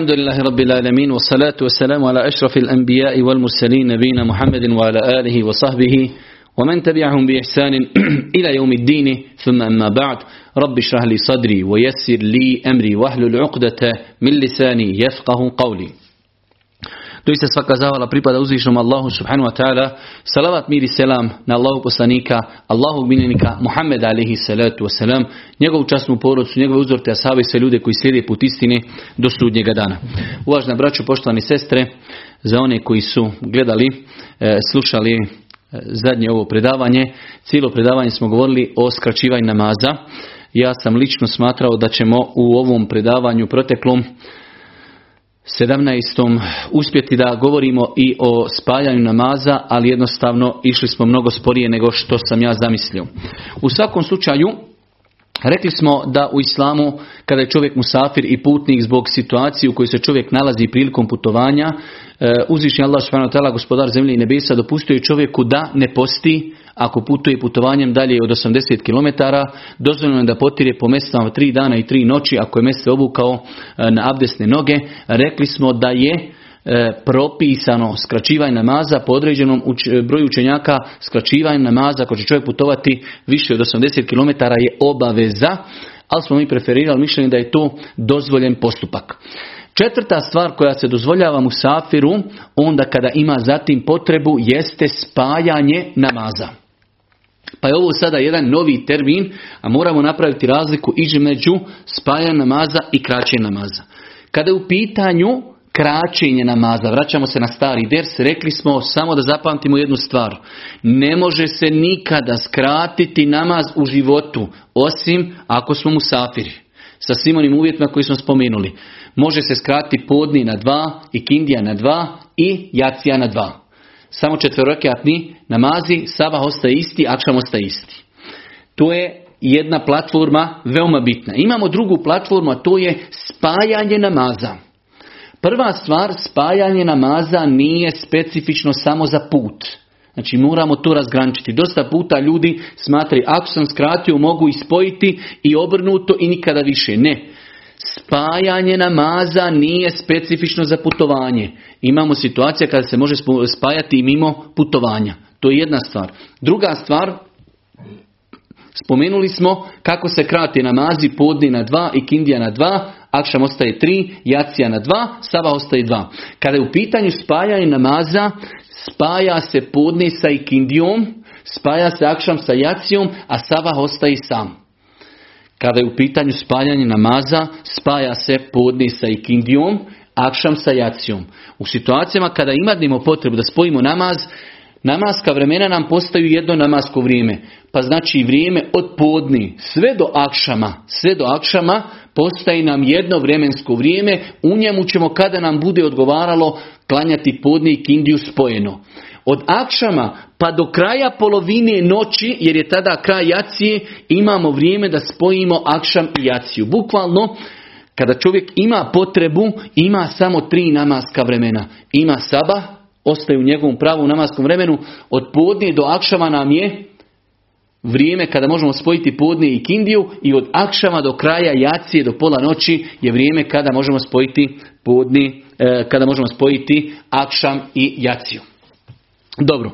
الحمد لله رب العالمين والصلاة والسلام على أشرف الأنبياء والمرسلين نبينا محمد وعلى آله وصحبه ومن تبعهم بإحسان إلى يوم الدين. ثم أما بعد رب اشرح لي صدري ويسر لي أمري واحلل عقدة من لساني يفقه قولي. Doista svaka zahvala pripada uzvišnom Allahu subhanahu wa ta'ala. Salavat mir i selam na Allahu poslanika, Allahu minjenika Muhammed alihi salatu wasalam, njegovu časnu porodcu, njegove uzorte ashabi sve ljude koji slijede put istine do sudnjega dana. Uvažna braću, poštovani sestre, za one koji su gledali, e, slušali e, zadnje ovo predavanje, cijelo predavanje smo govorili o skraćivanju namaza. Ja sam lično smatrao da ćemo u ovom predavanju proteklom 17. uspjeti da govorimo i o spaljanju namaza, ali jednostavno išli smo mnogo sporije nego što sam ja zamislio. U svakom slučaju, Rekli smo da u islamu kada je čovjek musafir i putnik zbog situacije u kojoj se čovjek nalazi prilikom putovanja, e, uzvišnji Allah subhanahu gospodar zemlje i nebesa dopustio je čovjeku da ne posti ako putuje putovanjem dalje od 80 km, dozvoljeno je da potire po mjesecama tri dana i tri noći ako je mjesec obukao e, na abdesne noge. Rekli smo da je e, propisano skraćivanje namaza po određenom broju učenjaka skraćivanje namaza ako će čovjek putovati više od 80 km je obaveza ali smo mi preferirali mišljenje da je to dozvoljen postupak. Četvrta stvar koja se dozvoljava mu safiru onda kada ima zatim potrebu jeste spajanje namaza. Pa je ovo sada jedan novi termin, a moramo napraviti razliku između spajanja namaza i kraćenja namaza. Kada je u pitanju kraćenje namaza, vraćamo se na stari vers, rekli smo samo da zapamtimo jednu stvar. Ne može se nikada skratiti namaz u životu, osim ako smo mu safiri. Sa svim onim uvjetima koji smo spomenuli. Može se skratiti podni na dva, i kindija na dva i jacija na dva. Samo četverokjatni namazi, sabah ostaje isti, akšam ostaje isti. To je jedna platforma veoma bitna. Imamo drugu platformu, a to je spajanje namaza. Prva stvar, spajanje namaza nije specifično samo za put. Znači moramo to razgraničiti. Dosta puta ljudi smatraju ako sam skratio mogu ispojiti i obrnuto i nikada više. Ne. Spajanje namaza nije specifično za putovanje. Imamo situacije kada se može spajati i mimo putovanja. To je jedna stvar. Druga stvar, spomenuli smo kako se krati namazi podni na dva i kindija na dva, akšam ostaje tri, jacija na dva, sava ostaje dva. Kada je u pitanju spajanje namaza, spaja se podni sa ikindijom, spaja se akšam sa jacijom, a sava ostaje sam. Kada je u pitanju spajanje namaza, spaja se podni sa ikindijom, akšam sa jacijom. U situacijama kada imamo potrebu da spojimo namaz, namaska vremena nam postaju jedno namasko vrijeme. Pa znači vrijeme od podni sve do akšama, sve do akšama postaje nam jedno vremensko vrijeme, u njemu ćemo kada nam bude odgovaralo klanjati podni i kindiju spojeno. Od akšama pa do kraja polovine noći, jer je tada kraj jacije, imamo vrijeme da spojimo akšam i jaciju. Bukvalno, kada čovjek ima potrebu, ima samo tri namaska vremena. Ima saba, ostaje u njegovom pravu namaskom vremenu, od podnije do akšama nam je vrijeme kada možemo spojiti podne i kindiju i od akšama do kraja jacije do pola noći je vrijeme kada možemo spojiti podni, e, kada možemo spojiti akšam i jaciju. Dobro.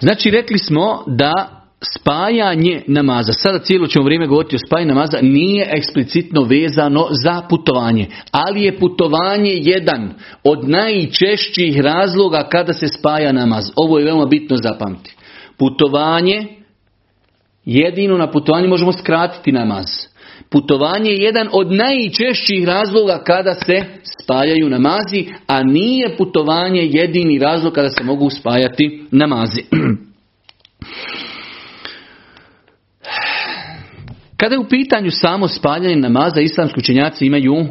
Znači rekli smo da spajanje namaza, sada cijelo ćemo vrijeme govoriti o spajanju namaza, nije eksplicitno vezano za putovanje. Ali je putovanje jedan od najčešćih razloga kada se spaja namaz. Ovo je veoma bitno zapamti. Putovanje, jedino na putovanje možemo skratiti namaz. Putovanje je jedan od najčešćih razloga kada se spajaju namazi, a nije putovanje jedini razlog kada se mogu spajati namazi. Kada je u pitanju samo spaljanje namaza, islamski učenjaci imaju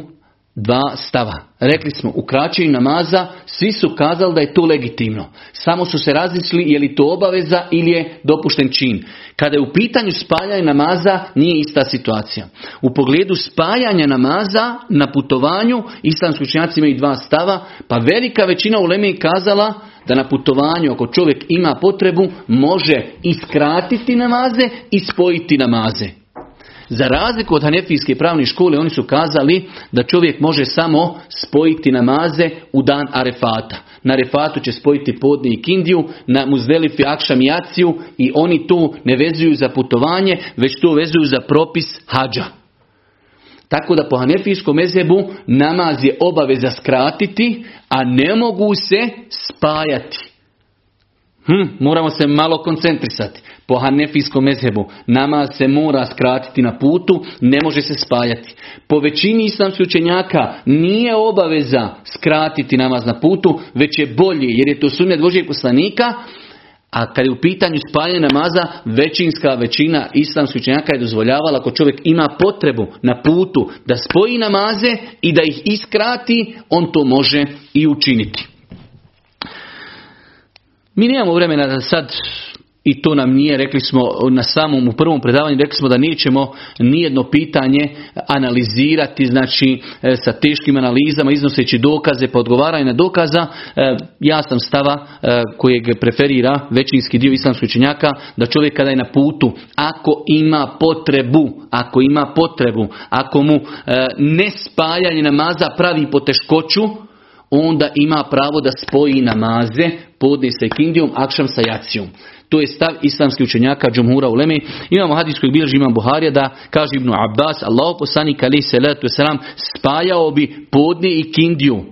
dva stava. Rekli smo, u kraćenju namaza svi su kazali da je to legitimno. Samo su se različili je li to obaveza ili je dopušten čin. Kada je u pitanju spajanja namaza nije ista situacija. U pogledu spajanja namaza na putovanju islamski učenjaci imaju dva stava, pa velika većina u je kazala da na putovanju ako čovjek ima potrebu može iskratiti namaze i spojiti namaze. Za razliku od hanefijske pravne škole, oni su kazali da čovjek može samo spojiti namaze u dan arefata. Na arefatu će spojiti podni i kindiju, na muzdelifi akšam i i oni tu ne vezuju za putovanje, već to vezuju za propis hađa. Tako da po hanefijskom mezebu namaz je obaveza skratiti, a ne mogu se spajati. Hm, moramo se malo koncentrisati. Po hanefijskom mezhebu namaz se mora skratiti na putu, ne može se spajati. Po većini islamskih učenjaka nije obaveza skratiti namaz na putu, već je bolje jer je to sunnet Božijeg poslanika, a kad je u pitanju spajanja namaza, većinska većina islamskih učenjaka je dozvoljavala ako čovjek ima potrebu na putu da spoji namaze i da ih iskrati, on to može i učiniti. Mi nemamo vremena da sad i to nam nije, rekli smo na samom u prvom predavanju, rekli smo da nećemo nijedno pitanje analizirati, znači e, sa teškim analizama, iznoseći dokaze, pa odgovaranje na dokaza. E, ja sam stava e, kojeg preferira većinski dio islamskih učenjaka, da čovjek kada je na putu, ako ima potrebu, ako ima potrebu, ako mu ne spajanje namaza pravi poteškoću, onda ima pravo da spoji namaze, podne sa ikindijom, akšam sa jacijom. To je stav islamskih učenjaka Džumhura Uleme. Imamo hadis koji bilježi imam Buharija da kaže Ibnu Abbas, Allah poslanik ali se selam spajao bi podne i kindiju.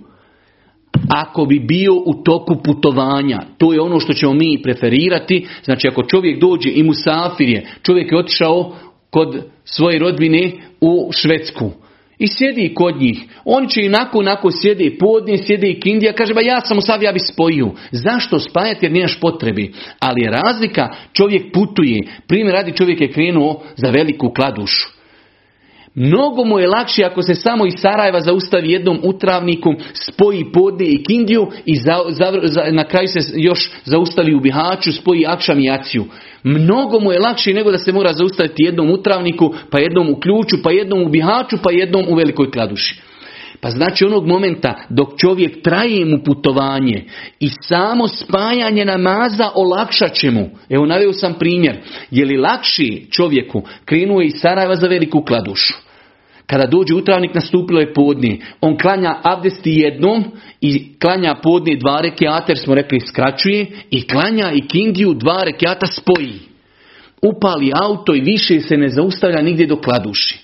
Ako bi bio u toku putovanja, to je ono što ćemo mi preferirati. Znači ako čovjek dođe i musafir je, čovjek je otišao kod svoje rodbine u Švedsku i sjedi kod njih. On će i nakon, nakon sjede i podnije, sjede i kindija. Kaže, ba ja sam u sad, ja bi spojio. Zašto spajati jer nemaš potrebi? Ali je razlika, čovjek putuje. Primjer radi čovjek je krenuo za veliku kladušu. Mnogo mu je lakše ako se samo iz Sarajeva zaustavi jednom utravniku, spoji podne i kindiju i na kraju se još zaustavi u Bihaću, spoji akšam i aciju. Mnogo mu je lakše nego da se mora zaustaviti jednom utravniku, pa jednom u ključu, pa jednom u Bihaću, pa jednom u Velikoj kladuši. Pa znači onog momenta dok čovjek traje mu putovanje i samo spajanje namaza olakšat će mu. Evo naveo sam primjer. Je li lakši čovjeku krenuo iz Sarajeva za veliku kladušu? Kada dođe utravnik nastupilo je podni. On klanja abdesti jednom i klanja podni dva rekiata jer smo rekli skraćuje i klanja i kindiju dva rekiata spoji. Upali auto i više se ne zaustavlja nigdje do kladuši.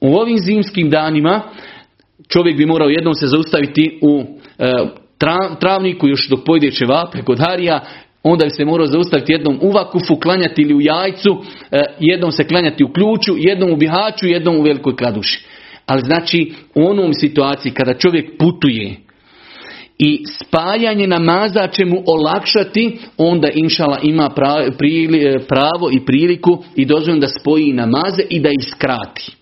U ovim zimskim danima čovjek bi morao jednom se zaustaviti u e, travniku još dok pojde čevape kod Harija, onda bi se morao zaustaviti jednom u vakufu, klanjati ili u jajcu, e, jednom se klanjati u ključu, jednom u bihaču, jednom u velikoj kladuši. Ali znači u onom situaciji kada čovjek putuje i spajanje namaza će mu olakšati, onda inšala ima e, pravo i priliku i dozvoljeno da spoji namaze i da ih skrati.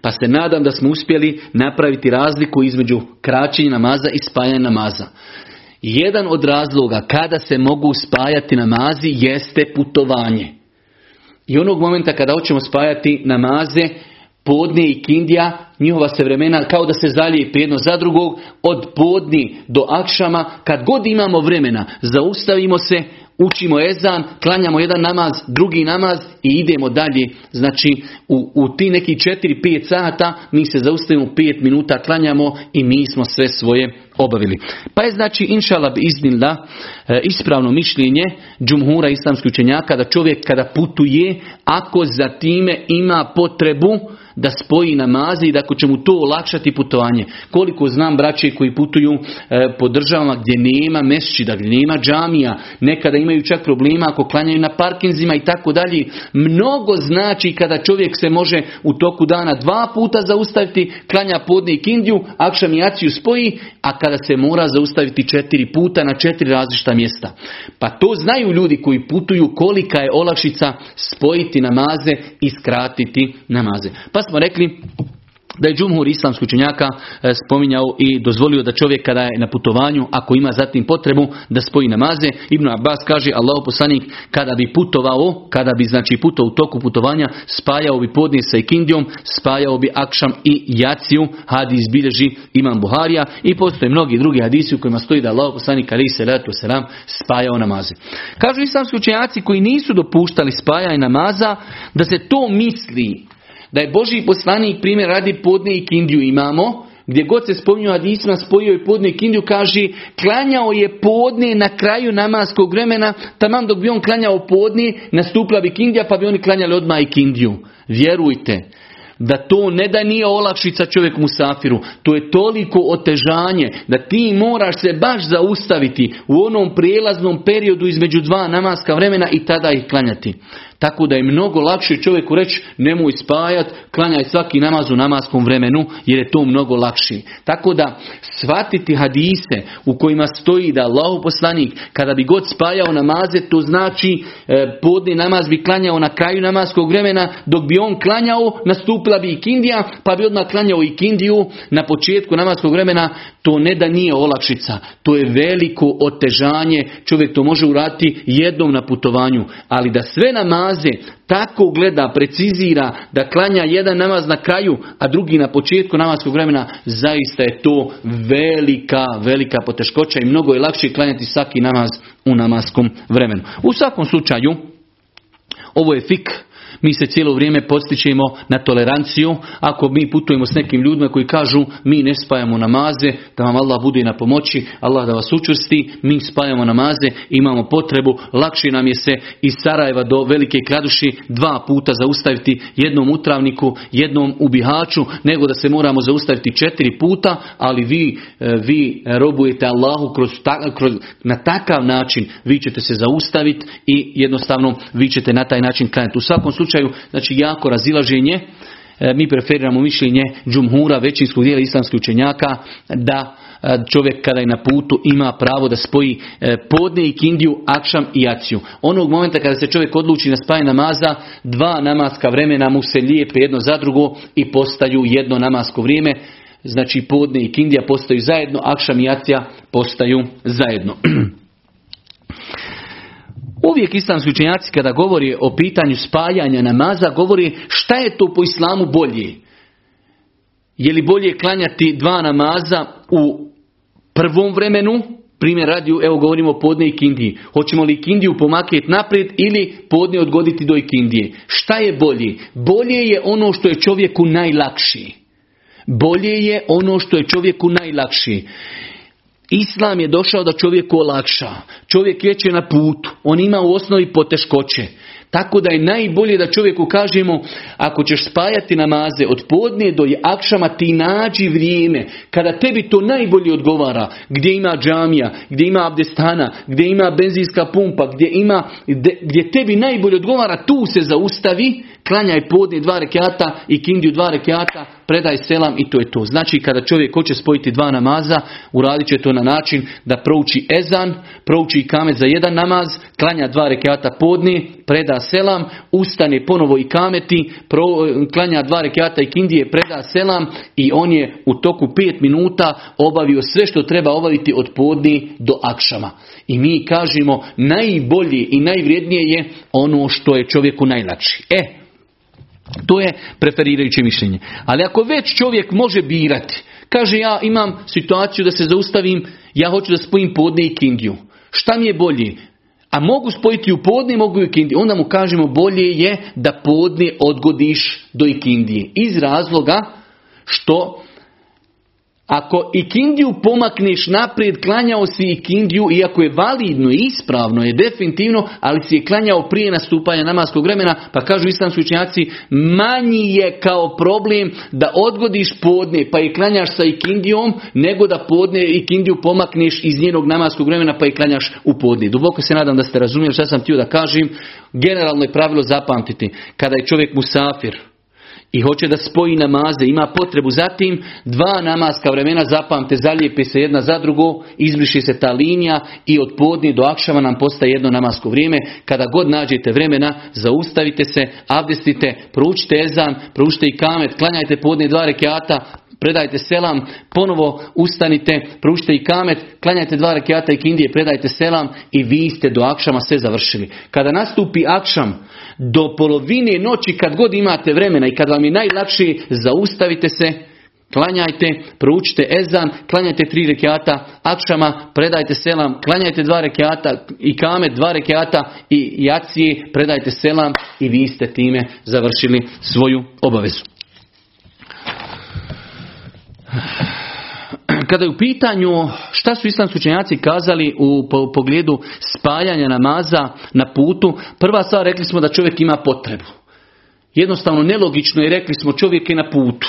Pa se nadam da smo uspjeli napraviti razliku između kraćenja namaza i spajanja namaza. Jedan od razloga kada se mogu spajati namazi jeste putovanje. I onog momenta kada hoćemo spajati namaze, podne i kindija, njihova se vremena kao da se zalijepi jedno za drugog, od podni do akšama, kad god imamo vremena, zaustavimo se, učimo ezan, klanjamo jedan namaz, drugi namaz i idemo dalje. Znači u, u ti neki 4-5 sata mi se zaustavimo 5 minuta, klanjamo i mi smo sve svoje obavili. Pa je znači inšala iznila e, ispravno mišljenje džumhura islamskih učenjaka da čovjek kada putuje, ako za time ima potrebu da spoji namaze i da ako će mu to olakšati putovanje. Koliko znam braće koji putuju e, po državama gdje nema mešćida, gdje nema džamija, nekada imaju čak problema ako klanjaju na parkinzima i tako dalje. Mnogo znači kada čovjek se može u toku dana dva puta zaustaviti, klanja podne i kindiju, akšamijaciju spoji, a kada se mora zaustaviti četiri puta na četiri različita mjesta. Pa to znaju ljudi koji putuju kolika je olakšica spojiti namaze i skratiti namaze. Pa smo rekli da je džumhur islamskih učenjaka e, spominjao i dozvolio da čovjek kada je na putovanju, ako ima zatim potrebu da spoji namaze, Ibn Abbas kaže Allah poslanik kada bi putovao, kada bi znači putovao u toku putovanja, spajao bi podnije sa ikindijom, spajao bi akšam i jaciju, hadis bilježi imam Buharija i postoje mnogi drugi hadisi u kojima stoji da Allah poslanik ali se letu selam spajao namaze. Kažu islamski učenjaci koji nisu dopuštali spajanje namaza da se to misli da je Boži poslanik primjer radi podne i kindiju imamo, gdje god se spominju hadisma spojio je podne i kindiju, kaže klanjao je podne na kraju namaskog vremena, taman dok bi on klanjao podne, nastupila bi kindija pa bi oni klanjali odmah i kindiju. Vjerujte, da to ne da nije olakšica čovjek musafiru, to je toliko otežanje da ti moraš se baš zaustaviti u onom prijelaznom periodu između dva namaska vremena i tada ih klanjati. Tako da je mnogo lakše čovjeku reći nemoj spajat, klanjaj svaki namaz u namaskom vremenu jer je to mnogo lakše. Tako da shvatiti hadise u kojima stoji da Allah poslanik kada bi god spajao namaze to znači e, podni namaz bi klanjao na kraju namaskog vremena dok bi on klanjao nastupila bi i kindija pa bi odmah klanjao i kindiju na početku namaskog vremena to ne da nije olakšica, to je veliko otežanje, čovjek to može uraditi jednom na putovanju, ali da sve namaze tako gleda, precizira, da klanja jedan namaz na kraju, a drugi na početku namaskog vremena, zaista je to velika, velika poteškoća i mnogo je lakše klanjati svaki namaz u namaskom vremenu. U svakom slučaju, ovo je fik mi se cijelo vrijeme postičemo na toleranciju. Ako mi putujemo s nekim ljudima koji kažu mi ne spajamo namaze, da vam Allah bude na pomoći, Allah da vas učvrsti, mi spajamo namaze, imamo potrebu, lakše nam je se iz Sarajeva do Velike Kladuši dva puta zaustaviti jednom utravniku, jednom u Bihaću, nego da se moramo zaustaviti četiri puta, ali vi, e, vi robujete Allahu kroz, kroz, na takav način, vi ćete se zaustaviti i jednostavno vi ćete na taj način klanjati. U svakom slučaju, znači jako razilaženje, e, mi preferiramo mišljenje džumhura, većinskog dijela islamskih učenjaka, da e, čovjek kada je na putu ima pravo da spoji e, podne i kindiju, akšam i aciju. Onog momenta kada se čovjek odluči na spaj namaza, dva namaska vremena mu se lijepe jedno za drugo i postaju jedno namasko vrijeme. Znači podne i kindija postaju zajedno, akšam i acija postaju zajedno. Uvijek islamski učenjaci kada govori o pitanju spajanja namaza, govori šta je to po islamu bolje. Je li bolje klanjati dva namaza u prvom vremenu, primjer radi, evo govorimo o podne i kindiji. Hoćemo li kindiju pomaketi naprijed ili podne odgoditi do ikindije? Šta je bolje? Bolje je ono što je čovjeku najlakši. Bolje je ono što je čovjeku najlakši. Islam je došao da čovjeku olakša. Čovjek već na putu. On ima u osnovi poteškoće. Tako da je najbolje da čovjeku kažemo, ako ćeš spajati namaze od podnije do akšama, ti nađi vrijeme, kada tebi to najbolje odgovara, gdje ima džamija, gdje ima abdestana, gdje ima benzinska pumpa, gdje ima, gdje tebi najbolje odgovara, tu se zaustavi, klanjaj podnije dva rekiata i kindiju dva rekiata, predaj selam i to je to. Znači kada čovjek hoće spojiti dva namaza, uradit će to na način da prouči ezan, prouči i kamet za jedan namaz, klanja dva rekiata podnije, preda selam, ustane ponovo i kameti, pro, klanja dva rekiata i kindije, preda selam i on je u toku pet minuta obavio sve što treba obaviti od podnije do akšama. I mi kažemo najbolje i najvrijednije je ono što je čovjeku najlakši. E, to je preferirajuće mišljenje. Ali ako već čovjek može birati, kaže ja imam situaciju da se zaustavim, ja hoću da spojim podne i kindiju. Šta mi je bolje? A mogu spojiti u podne, mogu i u kindiju. Onda mu kažemo bolje je da podne odgodiš do ikindije. Iz razloga što ako ikindiju pomakneš naprijed, klanjao si ikindiju, iako je validno i ispravno, je definitivno, ali si je klanjao prije nastupanja namaskog vremena, pa kažu islamski učenjaci, manji je kao problem da odgodiš podne pa je klanjaš sa ikindijom, nego da podne ikindiju pomakneš iz njenog namaskog vremena pa je klanjaš u podne. Duboko se nadam da ste razumjeli što sam htio da kažem. Generalno je pravilo zapamtiti, kada je čovjek musafir, i hoće da spoji namaze, ima potrebu zatim dva namaska vremena zapamte, zalijepi se jedna za drugo, izbriši se ta linija i od podnije do akšama nam postaje jedno namasko vrijeme. Kada god nađete vremena, zaustavite se, abdestite, proučite ezan, proučite i kamet, klanjajte podnije dva rekiata, predajte selam, ponovo ustanite, proučite i kamet, klanjajte dva rekiata i kindije, predajte selam i vi ste do akšama sve završili. Kada nastupi akšam, do polovine noći kad god imate vremena i kad vam je najlakše, zaustavite se, Klanjajte, proučite ezan, klanjajte tri rekiata akšama, predajte selam, klanjajte dva rekiata i kamet, dva rekiata i jacije, predajte selam i vi ste time završili svoju obavezu. Kada je u pitanju šta su islamski učenjaci kazali u pogledu spajanja namaza na putu, prva stvar rekli smo da čovjek ima potrebu. Jednostavno nelogično je rekli smo čovjek je na putu.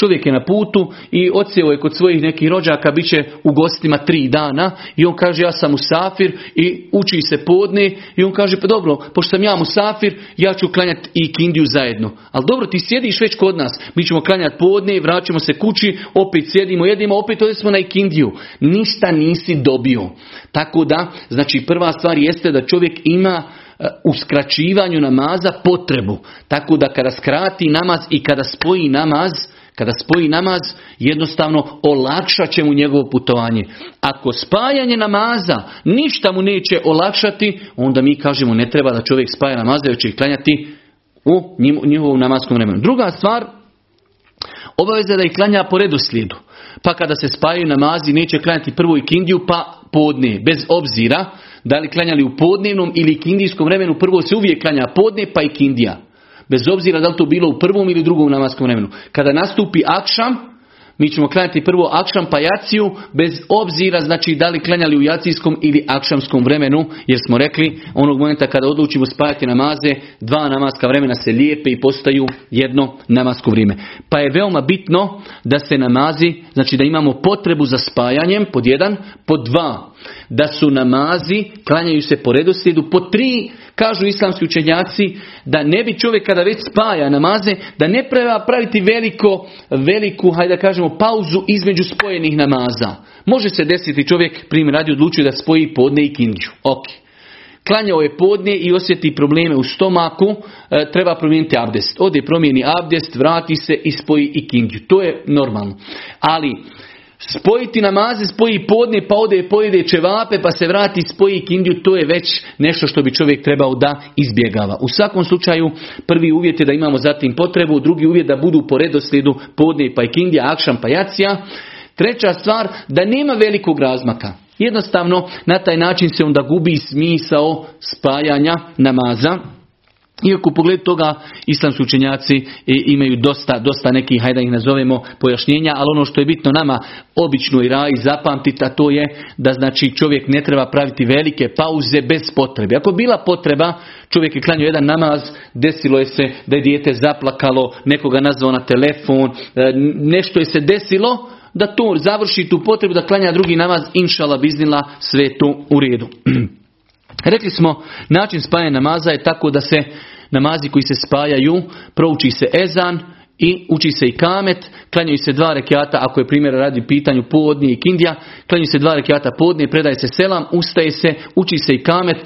Čovjek je na putu i odsjeo je kod svojih nekih rođaka, bit će u gostima tri dana i on kaže ja sam Safir i uči se podne i on kaže pa dobro, pošto sam ja Musafir, ja ću klanjati i kindiju zajedno. Ali dobro, ti sjediš već kod nas, mi ćemo klanjati podne, vraćamo se kući, opet sjedimo, jedimo, opet ovdje smo na ikindiju. Ništa nisi dobio. Tako da, znači prva stvar jeste da čovjek ima e, u skraćivanju namaza potrebu. Tako da kada skrati namaz i kada spoji namaz, kada spoji namaz, jednostavno olakšat će mu njegovo putovanje. Ako spajanje namaza ništa mu neće olakšati, onda mi kažemo ne treba da čovjek spaja namaze, već će ih klanjati u njihovom namaskom vremenu. Druga stvar, obaveza da ih klanja po redoslijedu. Pa kada se spajaju namazi, neće klanjati prvu ikindiju, pa podne, bez obzira da li klanjali u podnevnom ili ikindijskom vremenu, prvo se uvijek klanja podne, pa ikindija. Bez obzira da li to bilo u prvom ili drugom namaskom vremenu. Kada nastupi akšam, mi ćemo klanjati prvo akšam pa jaciju, bez obzira znači da li klanjali u jacijskom ili akšamskom vremenu, jer smo rekli onog momenta kada odlučimo spajati namaze, dva namaska vremena se lijepe i postaju jedno namasko vrijeme. Pa je veoma bitno da se namazi, znači da imamo potrebu za spajanjem, pod jedan, pod dva, da su namazi, klanjaju se po redoslijedu, po tri, kažu islamski učenjaci, da ne bi čovjek kada već spaja namaze, da ne treba praviti veliko, veliku, hajde da kažemo, pauzu između spojenih namaza. Može se desiti čovjek, primjer radi, odlučuje da spoji podne i kindju. Ok. Klanjao je podne i osjeti probleme u stomaku, e, treba promijeniti abdest. Ode promijeni abdest, vrati se i spoji i kindju. To je normalno. Ali Spojiti namaze, spoji podne, pa ode pojede čevape, pa se vrati, spoji kindiju, to je već nešto što bi čovjek trebao da izbjegava. U svakom slučaju, prvi uvjet je da imamo zatim potrebu, drugi uvjet da budu po redoslijedu podne pa i kindija, akšam pa jacija. Treća stvar, da nema velikog razmaka. Jednostavno, na taj način se onda gubi smisao spajanja namaza. Iako u pogledu toga islamski učenjaci imaju dosta, dosta nekih, hajde da ih nazovemo, pojašnjenja, ali ono što je bitno nama obično i raj zapamtiti, a to je da znači čovjek ne treba praviti velike pauze bez potrebe. Ako bila potreba, čovjek je klanio jedan namaz, desilo je se da je dijete zaplakalo, nekoga nazvao na telefon, e, nešto je se desilo, da to završi tu potrebu da klanja drugi namaz, inšala biznila, sve to u redu. Rekli smo, način spajanja namaza je tako da se namazi koji se spajaju, prouči se ezan i uči se i kamet, klanjaju se dva rekiata, ako je primjer radi pitanju podnije i kindija, klanjaju se dva rekiata podnije, predaje se selam, ustaje se, uči se i kamet,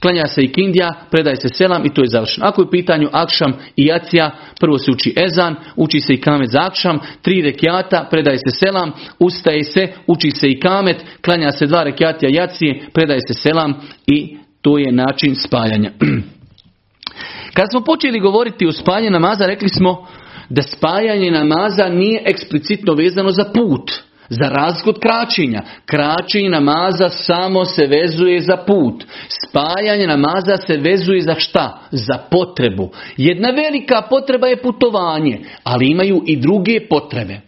klanja se i kindija, predaje se selam i to je završeno. Ako je u pitanju akšam i jacija, prvo se uči ezan, uči se i kamet za akšam, tri rekiata, predaje se selam, ustaje se, uči se i kamet, klanja se dva rekiata jacije, predaje se selam i to je način spajanja. Kad smo počeli govoriti o spajanju namaza, rekli smo da spajanje namaza nije eksplicitno vezano za put, za razgod kraćenja. Kraćenje namaza samo se vezuje za put. Spajanje namaza se vezuje za šta? Za potrebu. Jedna velika potreba je putovanje, ali imaju i druge potrebe.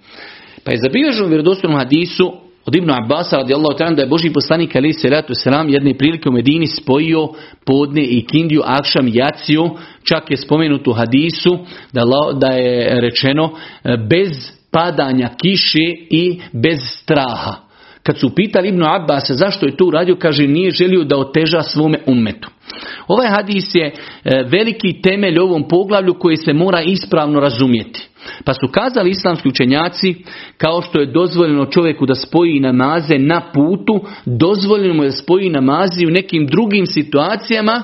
Pa je zabilježeno u vjerodostojnom hadisu od Ibn Abbas radijallahu ta'ala da je Boži poslanik ali se ratu selam jedne prilike u Medini spojio podne i kindiju akšam jaciju, čak je spomenuto u hadisu da, da je rečeno e, bez padanja kiše i bez straha. Kad su pitali Ibnu Abbas zašto je to uradio, kaže nije želio da oteža svome umetu. Ovaj hadis je e, veliki temelj ovom poglavlju koji se mora ispravno razumjeti. Pa su kazali islamski učenjaci, kao što je dozvoljeno čovjeku da spoji namaze na putu, dozvoljeno mu je da spoji namazi u nekim drugim situacijama,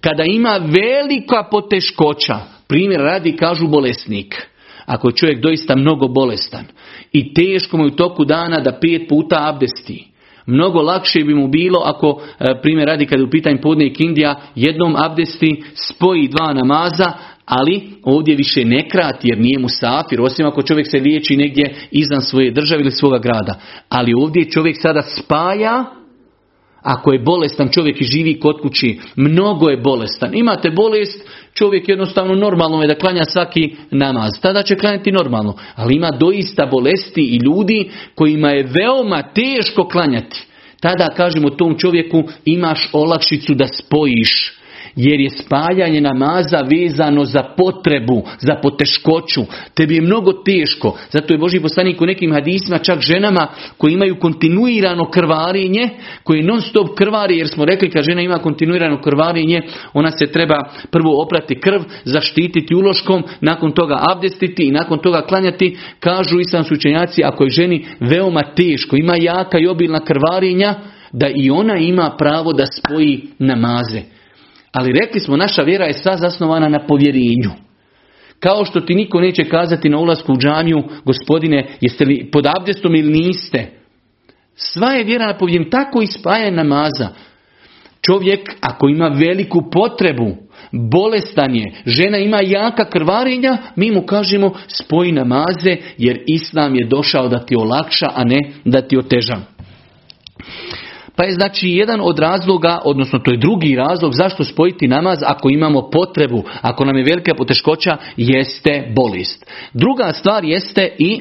kada ima velika poteškoća. Primjer radi, kažu bolesnik. Ako je čovjek doista mnogo bolestan i teško mu je u toku dana da pet puta abdesti. Mnogo lakše bi mu bilo ako, e, primjer radi kada je u pitanju podne Indija, jednom abdesti spoji dva namaza, ali ovdje više ne krati jer nije mu safir, osim ako čovjek se liječi negdje izvan svoje države ili svoga grada. Ali ovdje čovjek sada spaja ako je bolestan čovjek i živi kod kući, mnogo je bolestan. Imate bolest, čovjek jednostavno normalno je da klanja svaki namaz. Tada će klanjati normalno. Ali ima doista bolesti i ljudi kojima je veoma teško klanjati. Tada kažemo tom čovjeku imaš olakšicu da spojiš jer je spajanje namaza vezano za potrebu, za poteškoću. Tebi je mnogo teško. Zato je Boži poslanik u nekim hadisima čak ženama koji imaju kontinuirano krvarenje, koji non stop krvari, jer smo rekli kad žena ima kontinuirano krvarenje, ona se treba prvo oprati krv, zaštititi uloškom, nakon toga abdestiti i nakon toga klanjati. Kažu islamski učenjaci, ako je ženi veoma teško, ima jaka i obilna krvarenja, da i ona ima pravo da spoji namaze. Ali rekli smo, naša vjera je sva zasnovana na povjerenju. Kao što ti niko neće kazati na ulasku u džamiju, gospodine, jeste li pod abdestom ili niste? Sva je vjera na povjerenju, tako i spaja namaza. Čovjek, ako ima veliku potrebu, bolestan je, žena ima jaka krvarenja, mi mu kažemo spoji namaze, jer Islam je došao da ti olakša, a ne da ti oteža. Pa je znači jedan od razloga, odnosno to je drugi razlog zašto spojiti namaz ako imamo potrebu, ako nam je velika poteškoća, jeste bolest. Druga stvar jeste i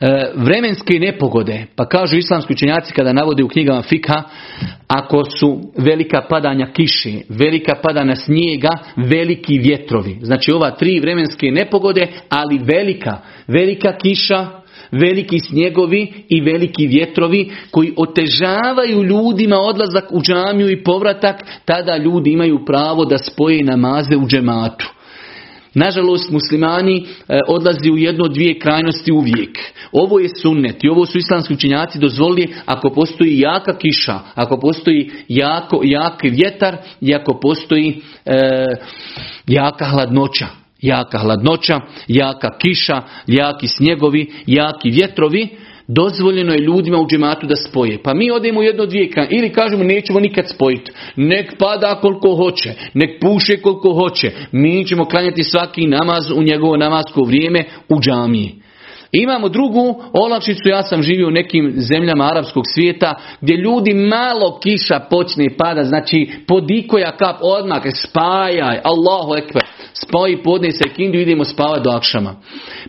e, vremenske nepogode. Pa kažu islamski učenjaci kada navode u knjigama Fikha, ako su velika padanja kiše, velika padanja snijega, veliki vjetrovi. Znači ova tri vremenske nepogode, ali velika, velika kiša, veliki snjegovi i veliki vjetrovi koji otežavaju ljudima odlazak u džamiju i povratak, tada ljudi imaju pravo da spoje namaze u džematu. Nažalost, muslimani e, odlazi u jedno dvije krajnosti uvijek. Ovo je sunnet i ovo su islamski učinjaci dozvolili ako postoji jaka kiša, ako postoji jako, jak vjetar i ako postoji e, jaka hladnoća jaka hladnoća, jaka kiša, jaki snjegovi, jaki vjetrovi, dozvoljeno je ljudima u džematu da spoje. Pa mi odemo jedno dvije ili kažemo nećemo nikad spojiti. Nek pada koliko hoće, nek puše koliko hoće. Mi ćemo klanjati svaki namaz u njegovo namasko vrijeme u džamiji. Imamo drugu olakšicu, ja sam živio u nekim zemljama arapskog svijeta gdje ljudi malo kiša počne pada, znači podikoja kap odmah, spajaj, Allahu ekber, spoji podne se kindu idemo spavati do akšama.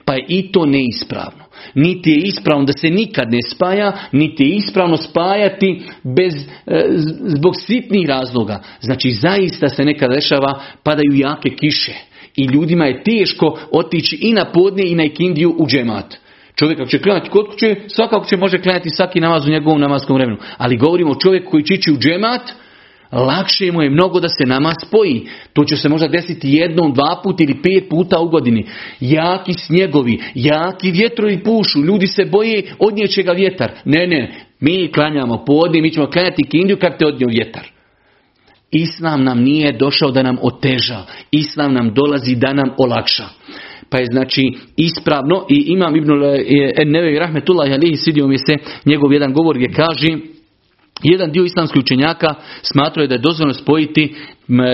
Pa je i to neispravno. Niti je ispravno da se nikad ne spaja, niti je ispravno spajati bez, e, zbog sitnih razloga. Znači zaista se nekad dešava, padaju jake kiše i ljudima je teško otići i na podne i na ikindiju u džemat. Čovjek ako će klanjati kod kuće, svakako će može klanjati svaki namaz u njegovom namaskom vremenu. Ali govorimo o čovjeku koji čići u džemat, lakše mu je mnogo da se namaz spoji. To će se možda desiti jednom, dva puta ili pet puta u godini. Jaki snjegovi, jaki vjetrovi pušu, ljudi se boje odnjeće ga vjetar. Ne, ne, mi klanjamo podne, mi ćemo klanjati kindiju kad te odnio vjetar. Islam nam nije došao da nam oteža. Islam nam dolazi da nam olakša. Pa je znači ispravno i imam Ibn Nevevi Rahmetullah alihi svidio mi se njegov jedan govor gdje kaže jedan dio islamskih učenjaka smatraju da je dozvoljeno spojiti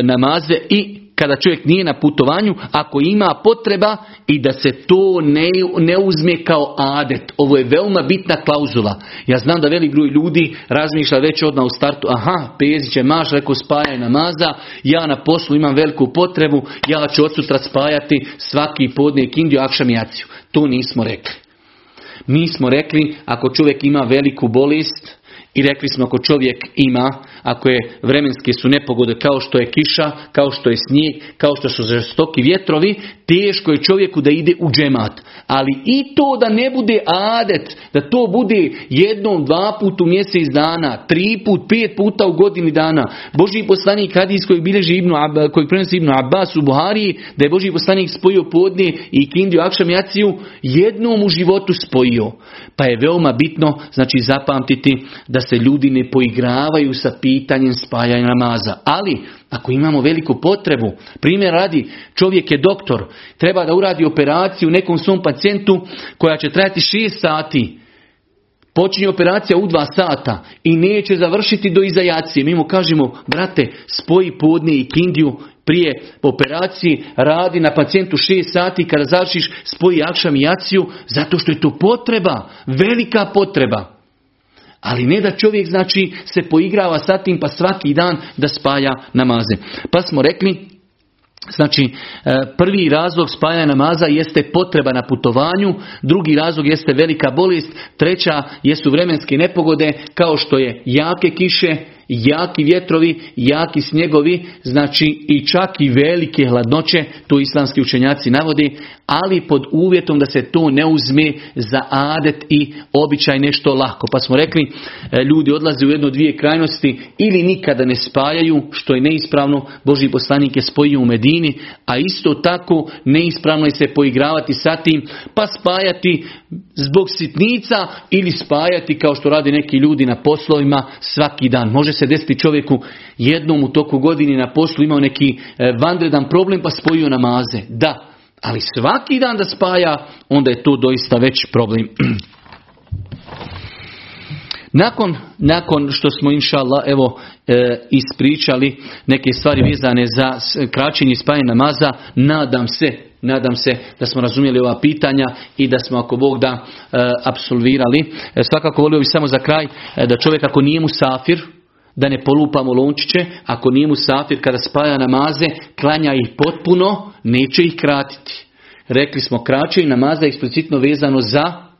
namaze i kada čovjek nije na putovanju, ako ima potreba i da se to ne, ne uzme kao adet. Ovo je veoma bitna klauzula. Ja znam da velik broj ljudi razmišlja već odmah u startu, aha, Pezić je maš, rekao spajaj namaza, ja na poslu imam veliku potrebu, ja ću od sutra spajati svaki podnijek Indiju, akšam jaciju. To nismo rekli. Mi smo rekli, ako čovjek ima veliku bolest, i rekli smo ako čovjek ima, ako je vremenske su nepogode kao što je kiša, kao što je snijeg, kao što su žestoki vjetrovi, teško je čovjeku da ide u džemat. Ali i to da ne bude adet, da to bude jednom, dva put u mjesec dana, tri put, pet puta u godini dana. Boži poslanik hadis koji bilježi Ibnu, koji prenosi Ibnu Abbas u Buhariji, da je Boži poslanik spojio podne i kindiju akšam jednom u životu spojio. Pa je veoma bitno, znači zapamtiti da se ljudi ne poigravaju sa pitanjem spajanja namaza. Ali, ako imamo veliku potrebu, primjer radi, čovjek je doktor, treba da uradi operaciju nekom svom pacijentu koja će trajati 6 sati, počinje operacija u dva sata i neće završiti do izajacije. Mi mu kažemo, brate, spoji podne i kindiju prije operacije, radi na pacijentu 6 sati, kada završiš, spoji akšam i jaciju, zato što je to potreba, velika potreba. Ali ne da čovjek znači se poigrava sa tim pa svaki dan da spaja namaze. Pa smo rekli Znači, e, prvi razlog spajanja namaza jeste potreba na putovanju, drugi razlog jeste velika bolest, treća jesu vremenske nepogode kao što je jake kiše, jaki vjetrovi, jaki snjegovi, znači i čak i velike hladnoće, to islamski učenjaci navodi, ali pod uvjetom da se to ne uzme za adet i običaj nešto lako. Pa smo rekli, e, ljudi odlaze u jedno dvije krajnosti ili nikada ne spajaju, što je neispravno, Boži poslanik je spojio u Medini, a isto tako neispravno je se poigravati sa tim, pa spajati zbog sitnica ili spajati kao što radi neki ljudi na poslovima svaki dan. Može se desiti čovjeku jednom u toku godine na poslu imao neki e, vanredan problem pa spojio namaze. Da, ali svaki dan da spaja, onda je to doista već problem. Nakon, nakon što smo inša Allah, evo e, ispričali neke stvari vezane za kraćenje i spajanje namaza, nadam se, nadam se da smo razumjeli ova pitanja i da smo ako Bog da e, apsolvirali. E, svakako volio bih samo za kraj da čovjek ako nije mu safir, da ne polupamo lončiće, ako nije mu safir kada spaja namaze, klanja ih potpuno, neće ih kratiti. Rekli smo kraće i namaza eksplicitno vezano za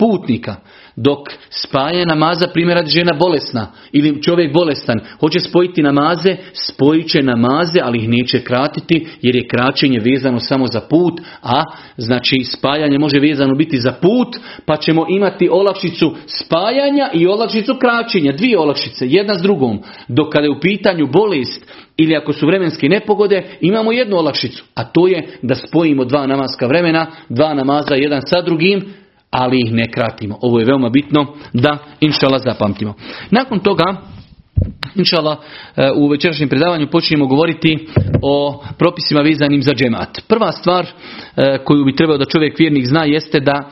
putnika. Dok spaja namaza, primjer žena bolesna ili čovjek bolestan, hoće spojiti namaze, spojit će namaze, ali ih neće kratiti jer je kraćenje vezano samo za put, a znači spajanje može vezano biti za put, pa ćemo imati olakšicu spajanja i olakšicu kraćenja, dvije olakšice, jedna s drugom. Dok kada je u pitanju bolest ili ako su vremenske nepogode, imamo jednu olakšicu, a to je da spojimo dva namaska vremena, dva namaza jedan sa drugim, ali ih ne kratimo. Ovo je veoma bitno da inšala zapamtimo. Nakon toga, inšala, e, u večerašnjem predavanju počinjemo govoriti o propisima vezanim za džemat. Prva stvar e, koju bi trebao da čovjek vjernik zna jeste da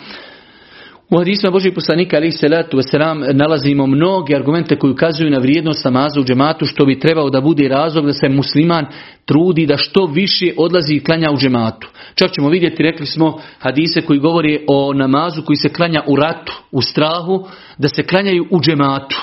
u hadisma Božih poslanika ali salatu wasalam nalazimo mnoge argumente koji ukazuju na vrijednost namaza u džematu što bi trebao da bude razlog da se musliman trudi da što više odlazi i klanja u džematu. Čak ćemo vidjeti, rekli smo hadise koji govori o namazu koji se klanja u ratu, u strahu, da se klanjaju u džematu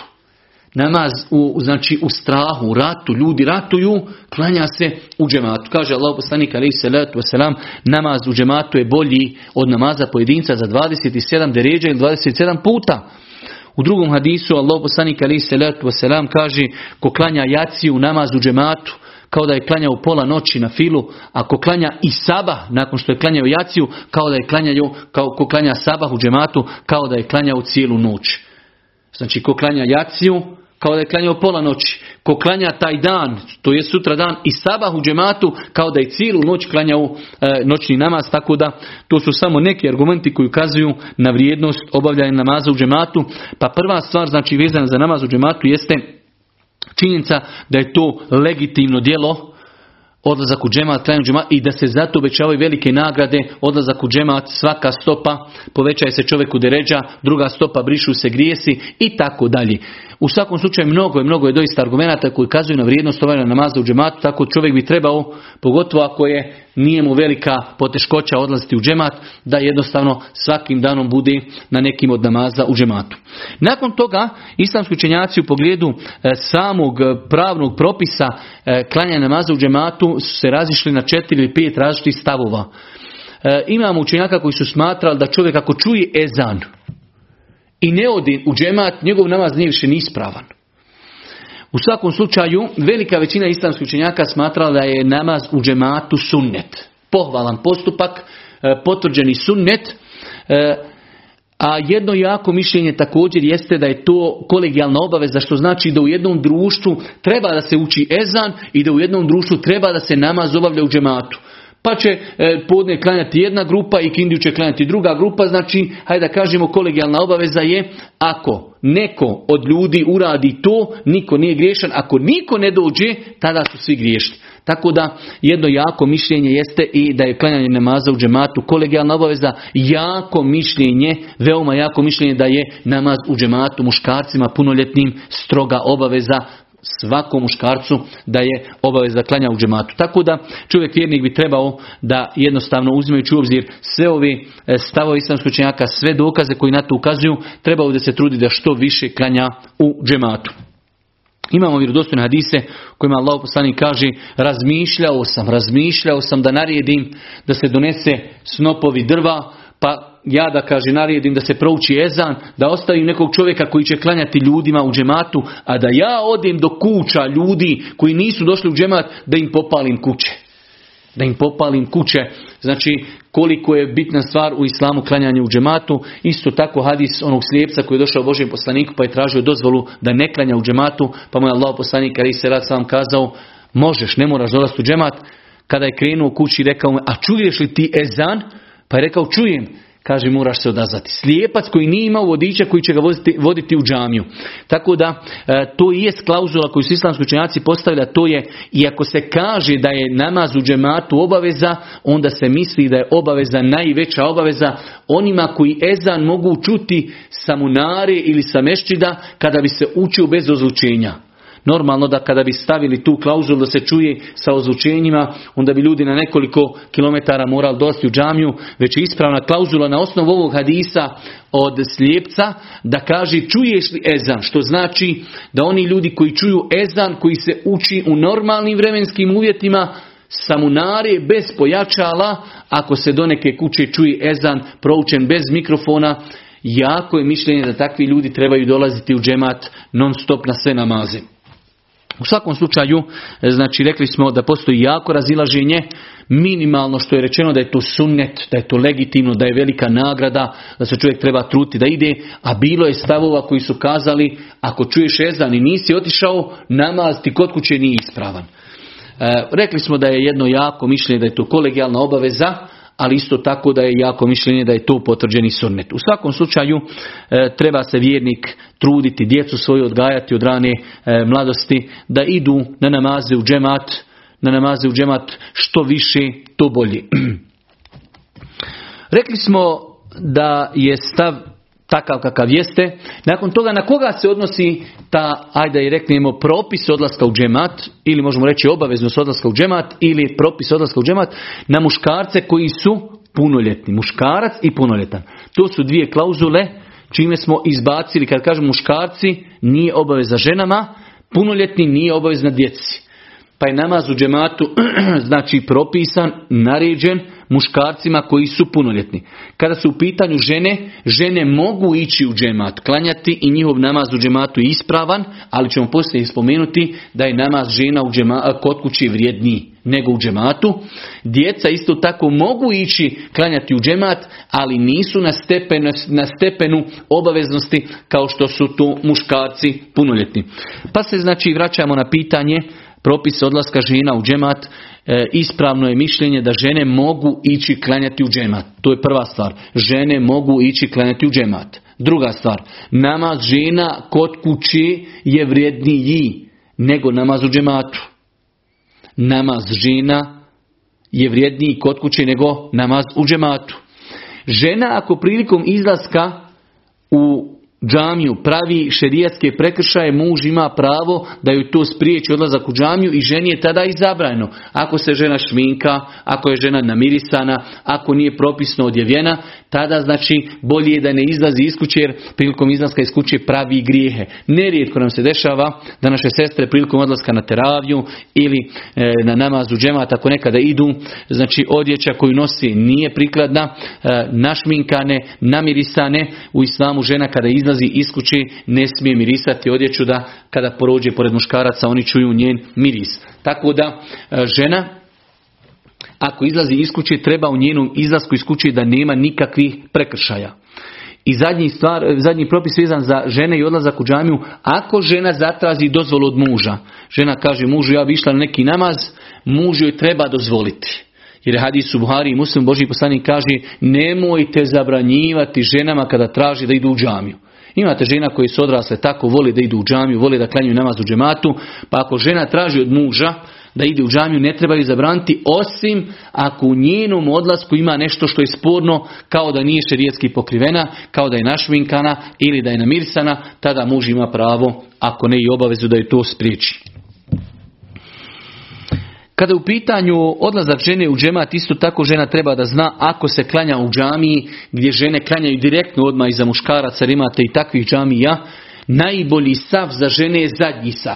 namaz u, znači u strahu, u ratu, ljudi ratuju, klanja se u džematu. Kaže Allah poslanik wasalam, namaz u džematu je bolji od namaza pojedinca za 27 deređa ili 27 puta. U drugom hadisu Allah poslanik alaihi salatu kaže ko klanja jaciju namaz u džematu, kao da je klanjao pola noći na filu, ako klanja i sabah nakon što je klanjao jaciju, kao da je klanjao, kao ko klanja sabah u džematu, kao da je klanjao cijelu noć. Znači ko klanja jaciju, kao da je klanjao pola noći. Ko klanja taj dan, to je sutra dan i sabah u džematu, kao da je cijelu noć klanjao e, noćni namaz, tako da to su samo neki argumenti koji ukazuju na vrijednost obavljanja namaza u džematu. Pa prva stvar, znači vezana za namaz u džematu, jeste činjenica da je to legitimno djelo, odlazak u džemat, klanju džemat i da se zato obećavaju velike nagrade, odlazak u džemat, svaka stopa, povećaje se čovjeku deređa, druga stopa brišu se grijesi i tako dalje. U svakom slučaju mnogo je, mnogo je doista argumenata koji kazuju na vrijednost obavljanja namaza u džematu, tako čovjek bi trebao, pogotovo ako je nije mu velika poteškoća odlaziti u džemat, da jednostavno svakim danom bude na nekim od namaza u džematu. Nakon toga, islamski učenjaci u pogledu e, samog pravnog propisa e, klanja namaza u džematu su se razišli na četiri ili pet različitih stavova. E, imamo učenjaka koji su smatrali da čovjek ako čuje ezan, i ne odi u džemat, njegov namaz nije više nispravan. U svakom slučaju, velika većina islamskih učenjaka smatrala da je namaz u džematu sunnet. pohvalan postupak, e, potvrđeni sunnet, e, a jedno jako mišljenje također jeste da je to kolegijalna obaveza, što znači da u jednom društvu treba da se uči ezan i da u jednom društvu treba da se namaz obavlja u džematu. Pa će e, podne klanjati jedna grupa i kindiju će klanjati druga grupa. Znači, hajde da kažemo, kolegijalna obaveza je ako neko od ljudi uradi to, niko nije griješan. Ako niko ne dođe, tada su svi griješni. Tako da jedno jako mišljenje jeste i da je klanjanje namaza u džematu kolegijalna obaveza. Jako mišljenje, veoma jako mišljenje da je namaz u džematu muškarcima punoljetnim stroga obaveza svakom muškarcu da je obaveza klanja u džematu. Tako da čovjek vjernik bi trebao da jednostavno uzimajući u obzir sve ove e, stavove islamskog učenjaka, sve dokaze koji na to ukazuju, trebao da se trudi da što više klanja u džematu. Imamo vjerodostojne hadise kojima Allah poslanik kaže razmišljao sam, razmišljao sam da naredim da se donese snopovi drva, pa ja da kaže naredim da se prouči ezan, da ostavim nekog čovjeka koji će klanjati ljudima u džematu, a da ja odem do kuća ljudi koji nisu došli u džemat da im popalim kuće. Da im popalim kuće. Znači koliko je bitna stvar u islamu klanjanje u džematu. Isto tako hadis onog slijepca koji je došao Božijem poslaniku pa je tražio dozvolu da ne klanja u džematu. Pa mu je Allah poslanik ali se rad sam kazao možeš, ne moraš dolaziti u džemat. Kada je krenuo kući rekao mu, a čuješ li ti ezan? Pa je rekao čujem kaže moraš se odazvati. Slijepac koji nije imao vodiča koji će ga voditi, voditi u džamiju. Tako da e, to i jest klauzula koju su islamski učenjaci postavlja, to je i ako se kaže da je namaz u džematu obaveza, onda se misli da je obaveza najveća obaveza onima koji ezan mogu čuti sa munare ili sa mešćida kada bi se učio bez ozlučenja. Normalno da kada bi stavili tu klauzulu da se čuje sa ozvučenjima, onda bi ljudi na nekoliko kilometara morali dosti u džamiju, već je ispravna klauzula na osnovu ovog hadisa od slijepca da kaže čuješ li ezan, što znači da oni ljudi koji čuju ezan, koji se uči u normalnim vremenskim uvjetima, samunare bez pojačala, ako se do neke kuće čuje ezan proučen bez mikrofona, jako je mišljenje da takvi ljudi trebaju dolaziti u džemat non stop na sve namaze. U svakom slučaju, e, znači rekli smo da postoji jako razilaženje, minimalno što je rečeno da je to sunnet, da je to legitimno, da je velika nagrada, da se čovjek treba truti da ide, a bilo je stavova koji su kazali ako čuješ ezan i nisi otišao, namaz ti kod kuće nije ispravan. E, rekli smo da je jedno jako mišljenje da je to kolegijalna obaveza, ali isto tako da je jako mišljenje da je to potvrđeni sunnet. U svakom slučaju e, treba se vjernik truditi, djecu svoju odgajati od rane e, mladosti, da idu na namaze u džemat, na namaze u džemat što više, to bolje. Rekli smo da je stav takav kakav jeste. Nakon toga na koga se odnosi ta, ajde i reknemo, propis odlaska u džemat, ili možemo reći obaveznost odlaska u džemat, ili propis odlaska u džemat, na muškarce koji su punoljetni. Muškarac i punoljetan. To su dvije klauzule čime smo izbacili, kad kažemo muškarci, nije obaveza ženama, punoljetni nije obavezna djeci. Pa je namaz u džematu znači propisan, naređen, muškarcima koji su punoljetni. Kada su u pitanju žene, žene mogu ići u džemat, klanjati i njihov namaz u džematu je ispravan, ali ćemo poslije spomenuti da je namaz žena u džema, kod kući vrijedniji nego u džematu. Djeca isto tako mogu ići klanjati u džemat, ali nisu na stepenu, na stepenu obaveznosti kao što su tu muškarci punoljetni. Pa se znači vraćamo na pitanje propis odlaska žena u džemat E, ispravno je mišljenje da žene mogu ići klanjati u džemat. To je prva stvar. Žene mogu ići klanjati u džemat. Druga stvar, namaz žena kod kući je vrijedniji nego namaz u džematu. Namaz žena je vrijedniji kod kuće nego namaz u džematu. Žena ako prilikom izlaska u džamiju pravi šerijatske prekršaje, muž ima pravo da ju to spriječi odlazak u džamiju i ženi je tada i. Ako se žena šminka, ako je žena namirisana, ako nije propisno odjevjena, tada znači bolje je da ne izlazi iz kuće jer prilikom izlaska iz kuće pravi grijehe. Nerijetko nam se dešava da naše sestre prilikom odlaska na teraviju ili e, na namazu džemat ako nekada idu, znači odjeća koju nosi nije prikladna, e, našminkane, namirisane, u islamu žena kada izlazi iz kuće ne smije mirisati odjeću da kada porođe pored muškaraca oni čuju njen miris. Tako da e, žena ako izlazi iz kuće treba u njenom izlasku iz kuće da nema nikakvih prekršaja. I zadnji, stvar, zadnji propis vezan za žene i odlazak u džamiju, ako žena zatrazi dozvolu od muža, žena kaže mužu ja bi išla na neki namaz, muž joj treba dozvoliti. Jer hadis u Buhari i muslim Boži poslanik kaže nemojte zabranjivati ženama kada traži da idu u džamiju. Imate žena koji su odrasle tako, voli da idu u džamiju, voli da klanjuju namaz u džematu, pa ako žena traži od muža da ide u džamiju ne trebaju zabraniti osim ako u njenom odlasku ima nešto što je sporno kao da nije šerijetski pokrivena, kao da je našvinkana ili da je namirsana, tada muž ima pravo, ako ne i obavezu da je to spriječi. Kada u pitanju odlazak žene u džemat, isto tako žena treba da zna ako se klanja u džamiji gdje žene klanjaju direktno odmah iza muškaraca, jer imate i takvih džamija, najbolji sav za žene je zadnji sav.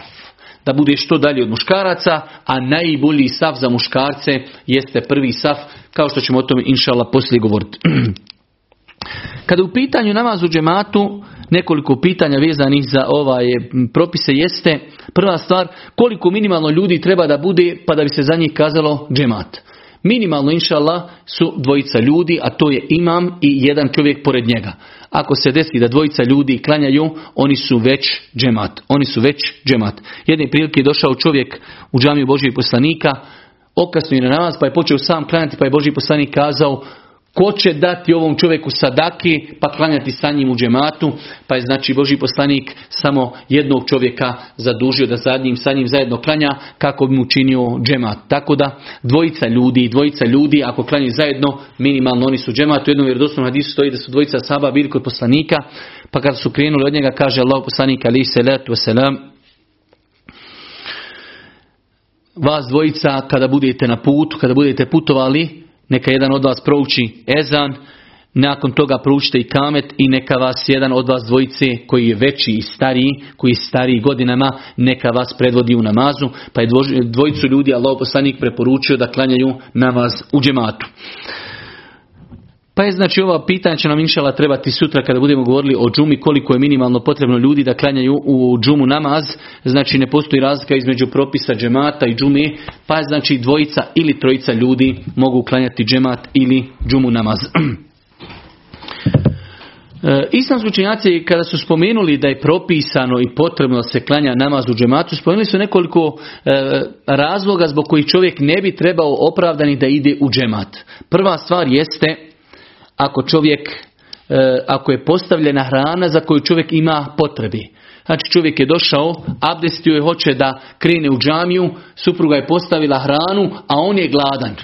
Da bude što dalje od muškaraca, a najbolji sav za muškarce jeste prvi sav, kao što ćemo o tome inšala poslije govoriti. Kada u pitanju namaz u džematu, nekoliko pitanja vezanih za ovaj propise jeste prva stvar koliko minimalno ljudi treba da bude pa da bi se za njih kazalo džemat. Minimalno inšallah su dvojica ljudi, a to je imam i jedan čovjek pored njega. Ako se desi da dvojica ljudi klanjaju, oni su već džemat. Oni su već džemat. Jedne prilike je došao čovjek u džamiju Božijeg poslanika, okasno je na namaz, pa je počeo sam klanjati, pa je Božji poslanik kazao, Ko će dati ovom čovjeku sadaki pa klanjati sa njim u džematu? Pa je znači Boži poslanik samo jednog čovjeka zadužio da zadnjim sa njim zajedno klanja kako bi mu činio džemat. Tako da dvojica ljudi, dvojica ljudi ako klanjaju zajedno minimalno oni su džemat. U jednom vjerodostojnom hadisu stoji da su dvojica saba bili kod poslanika pa kada su krenuli od njega kaže Allah poslanik ali letu selam vas dvojica kada budete na putu, kada budete putovali neka jedan od vas prouči ezan, nakon toga proučite i kamet i neka vas jedan od vas dvojice koji je veći i stariji, koji je stariji godinama, neka vas predvodi u namazu, pa je dvojicu ljudi Allah poslanik preporučio da klanjaju namaz u džematu. Pa je znači ova pitanja će nam inšala trebati sutra kada budemo govorili o džumi koliko je minimalno potrebno ljudi da klanjaju u džumu namaz. Znači ne postoji razlika između propisa džemata i džume. Pa je znači dvojica ili trojica ljudi mogu klanjati džemat ili džumu namaz. E, islamski učenjaci kada su spomenuli da je propisano i potrebno da se klanja namaz u džematu, spomenuli su nekoliko e, razloga zbog kojih čovjek ne bi trebao opravdani da ide u džemat. Prva stvar jeste ako čovjek, e, ako je postavljena hrana za koju čovjek ima potrebi. Znači čovjek je došao, abdestio je, hoće da krene u džamiju, supruga je postavila hranu, a on je gladan.